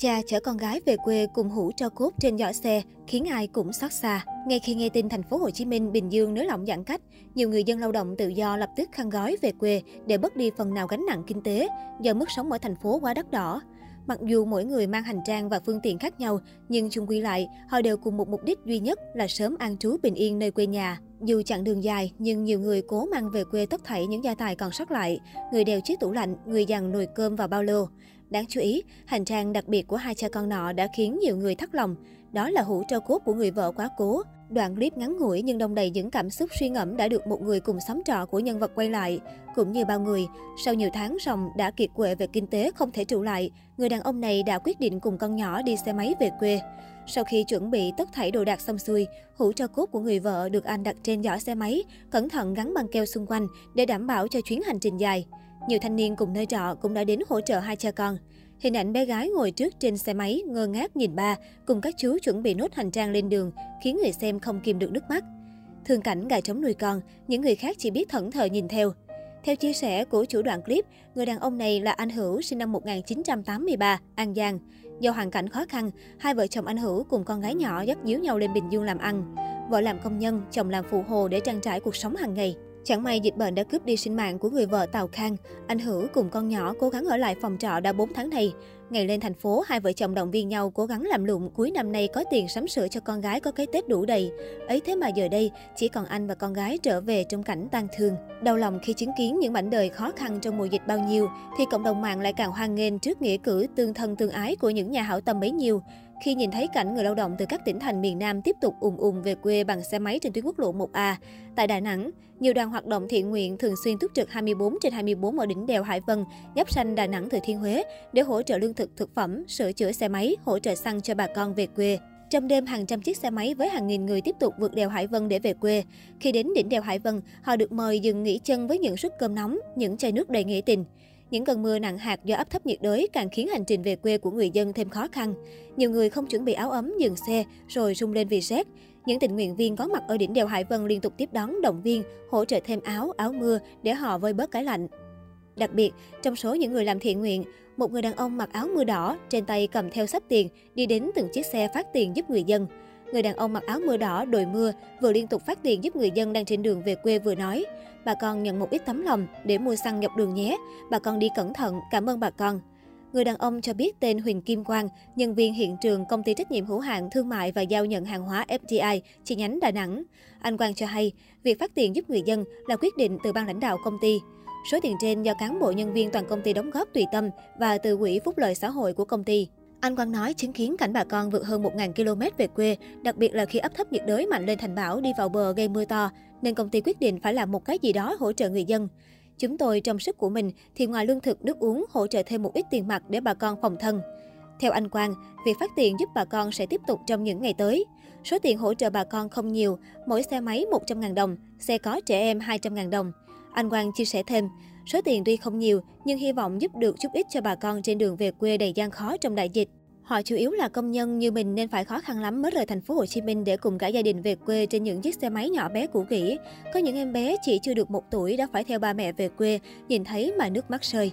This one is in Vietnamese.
Cha chở con gái về quê cùng hũ cho cốt trên giỏ xe khiến ai cũng xót xa. Ngay khi nghe tin thành phố Hồ Chí Minh, Bình Dương nới lỏng giãn cách, nhiều người dân lao động tự do lập tức khăn gói về quê để bớt đi phần nào gánh nặng kinh tế do mức sống ở thành phố quá đắt đỏ. Mặc dù mỗi người mang hành trang và phương tiện khác nhau, nhưng chung quy lại, họ đều cùng một mục đích duy nhất là sớm an trú bình yên nơi quê nhà. Dù chặng đường dài, nhưng nhiều người cố mang về quê tất thảy những gia tài còn sót lại. Người đeo chiếc tủ lạnh, người dàn nồi cơm vào bao lô. Đáng chú ý, hành trang đặc biệt của hai cha con nọ đã khiến nhiều người thắt lòng. Đó là hũ trâu cốt của người vợ quá cố. Đoạn clip ngắn ngủi nhưng đông đầy những cảm xúc suy ngẫm đã được một người cùng xóm trọ của nhân vật quay lại. Cũng như bao người, sau nhiều tháng ròng đã kiệt quệ về kinh tế không thể trụ lại, người đàn ông này đã quyết định cùng con nhỏ đi xe máy về quê. Sau khi chuẩn bị tất thảy đồ đạc xong xuôi, hũ tro cốt của người vợ được anh đặt trên giỏ xe máy, cẩn thận gắn băng keo xung quanh để đảm bảo cho chuyến hành trình dài. Nhiều thanh niên cùng nơi trọ cũng đã đến hỗ trợ hai cha con. Hình ảnh bé gái ngồi trước trên xe máy, ngơ ngác nhìn ba, cùng các chú chuẩn bị nốt hành trang lên đường, khiến người xem không kìm được nước mắt. Thương cảnh gà trống nuôi con, những người khác chỉ biết thẫn thờ nhìn theo. Theo chia sẻ của chủ đoạn clip, người đàn ông này là anh Hữu sinh năm 1983, An Giang. Do hoàn cảnh khó khăn, hai vợ chồng anh Hữu cùng con gái nhỏ dắt díu nhau lên Bình Dương làm ăn. Vợ làm công nhân, chồng làm phụ hồ để trang trải cuộc sống hàng ngày. Chẳng may dịch bệnh đã cướp đi sinh mạng của người vợ Tàu Khang. Anh Hữu cùng con nhỏ cố gắng ở lại phòng trọ đã 4 tháng này. Ngày lên thành phố, hai vợ chồng động viên nhau cố gắng làm lụng cuối năm nay có tiền sắm sửa cho con gái có cái Tết đủ đầy. Ấy thế mà giờ đây, chỉ còn anh và con gái trở về trong cảnh tang thương. Đau lòng khi chứng kiến những mảnh đời khó khăn trong mùa dịch bao nhiêu, thì cộng đồng mạng lại càng hoan nghênh trước nghĩa cử tương thân tương ái của những nhà hảo tâm bấy nhiêu. Khi nhìn thấy cảnh người lao động từ các tỉnh thành miền Nam tiếp tục ùn ùn về quê bằng xe máy trên tuyến quốc lộ 1A, tại Đà Nẵng, nhiều đoàn hoạt động thiện nguyện thường xuyên túc trực 24 trên 24 ở đỉnh đèo Hải Vân, giáp xanh Đà Nẵng Thừa Thiên Huế để hỗ trợ lương thực, thực phẩm, sửa chữa xe máy, hỗ trợ xăng cho bà con về quê. Trong đêm, hàng trăm chiếc xe máy với hàng nghìn người tiếp tục vượt đèo Hải Vân để về quê. Khi đến đỉnh đèo Hải Vân, họ được mời dừng nghỉ chân với những suất cơm nóng, những chai nước đầy nghĩa tình. Những cơn mưa nặng hạt do áp thấp nhiệt đới càng khiến hành trình về quê của người dân thêm khó khăn. Nhiều người không chuẩn bị áo ấm dừng xe rồi rung lên vì rét. Những tình nguyện viên có mặt ở đỉnh đèo Hải Vân liên tục tiếp đón, động viên, hỗ trợ thêm áo, áo mưa để họ vơi bớt cái lạnh. Đặc biệt, trong số những người làm thiện nguyện, một người đàn ông mặc áo mưa đỏ, trên tay cầm theo sắp tiền, đi đến từng chiếc xe phát tiền giúp người dân. Người đàn ông mặc áo mưa đỏ, đội mưa, vừa liên tục phát tiền giúp người dân đang trên đường về quê vừa nói. Bà con nhận một ít tấm lòng để mua xăng dọc đường nhé. Bà con đi cẩn thận, cảm ơn bà con. Người đàn ông cho biết tên Huỳnh Kim Quang, nhân viên hiện trường công ty trách nhiệm hữu hạn thương mại và giao nhận hàng hóa FDI chi nhánh Đà Nẵng. Anh Quang cho hay, việc phát tiền giúp người dân là quyết định từ ban lãnh đạo công ty. Số tiền trên do cán bộ nhân viên toàn công ty đóng góp tùy tâm và từ quỹ phúc lợi xã hội của công ty. Anh Quang nói chứng kiến cảnh bà con vượt hơn 1.000 km về quê, đặc biệt là khi áp thấp nhiệt đới mạnh lên thành bão đi vào bờ gây mưa to, nên công ty quyết định phải làm một cái gì đó hỗ trợ người dân. Chúng tôi trong sức của mình thì ngoài lương thực, nước uống hỗ trợ thêm một ít tiền mặt để bà con phòng thân. Theo anh Quang, việc phát tiền giúp bà con sẽ tiếp tục trong những ngày tới. Số tiền hỗ trợ bà con không nhiều, mỗi xe máy 100.000 đồng, xe có trẻ em 200.000 đồng. Anh Quang chia sẻ thêm, số tiền tuy không nhiều nhưng hy vọng giúp được chút ít cho bà con trên đường về quê đầy gian khó trong đại dịch. Họ chủ yếu là công nhân như mình nên phải khó khăn lắm mới rời thành phố Hồ Chí Minh để cùng cả gia đình về quê trên những chiếc xe máy nhỏ bé cũ kỹ. Có những em bé chỉ chưa được một tuổi đã phải theo ba mẹ về quê, nhìn thấy mà nước mắt rơi.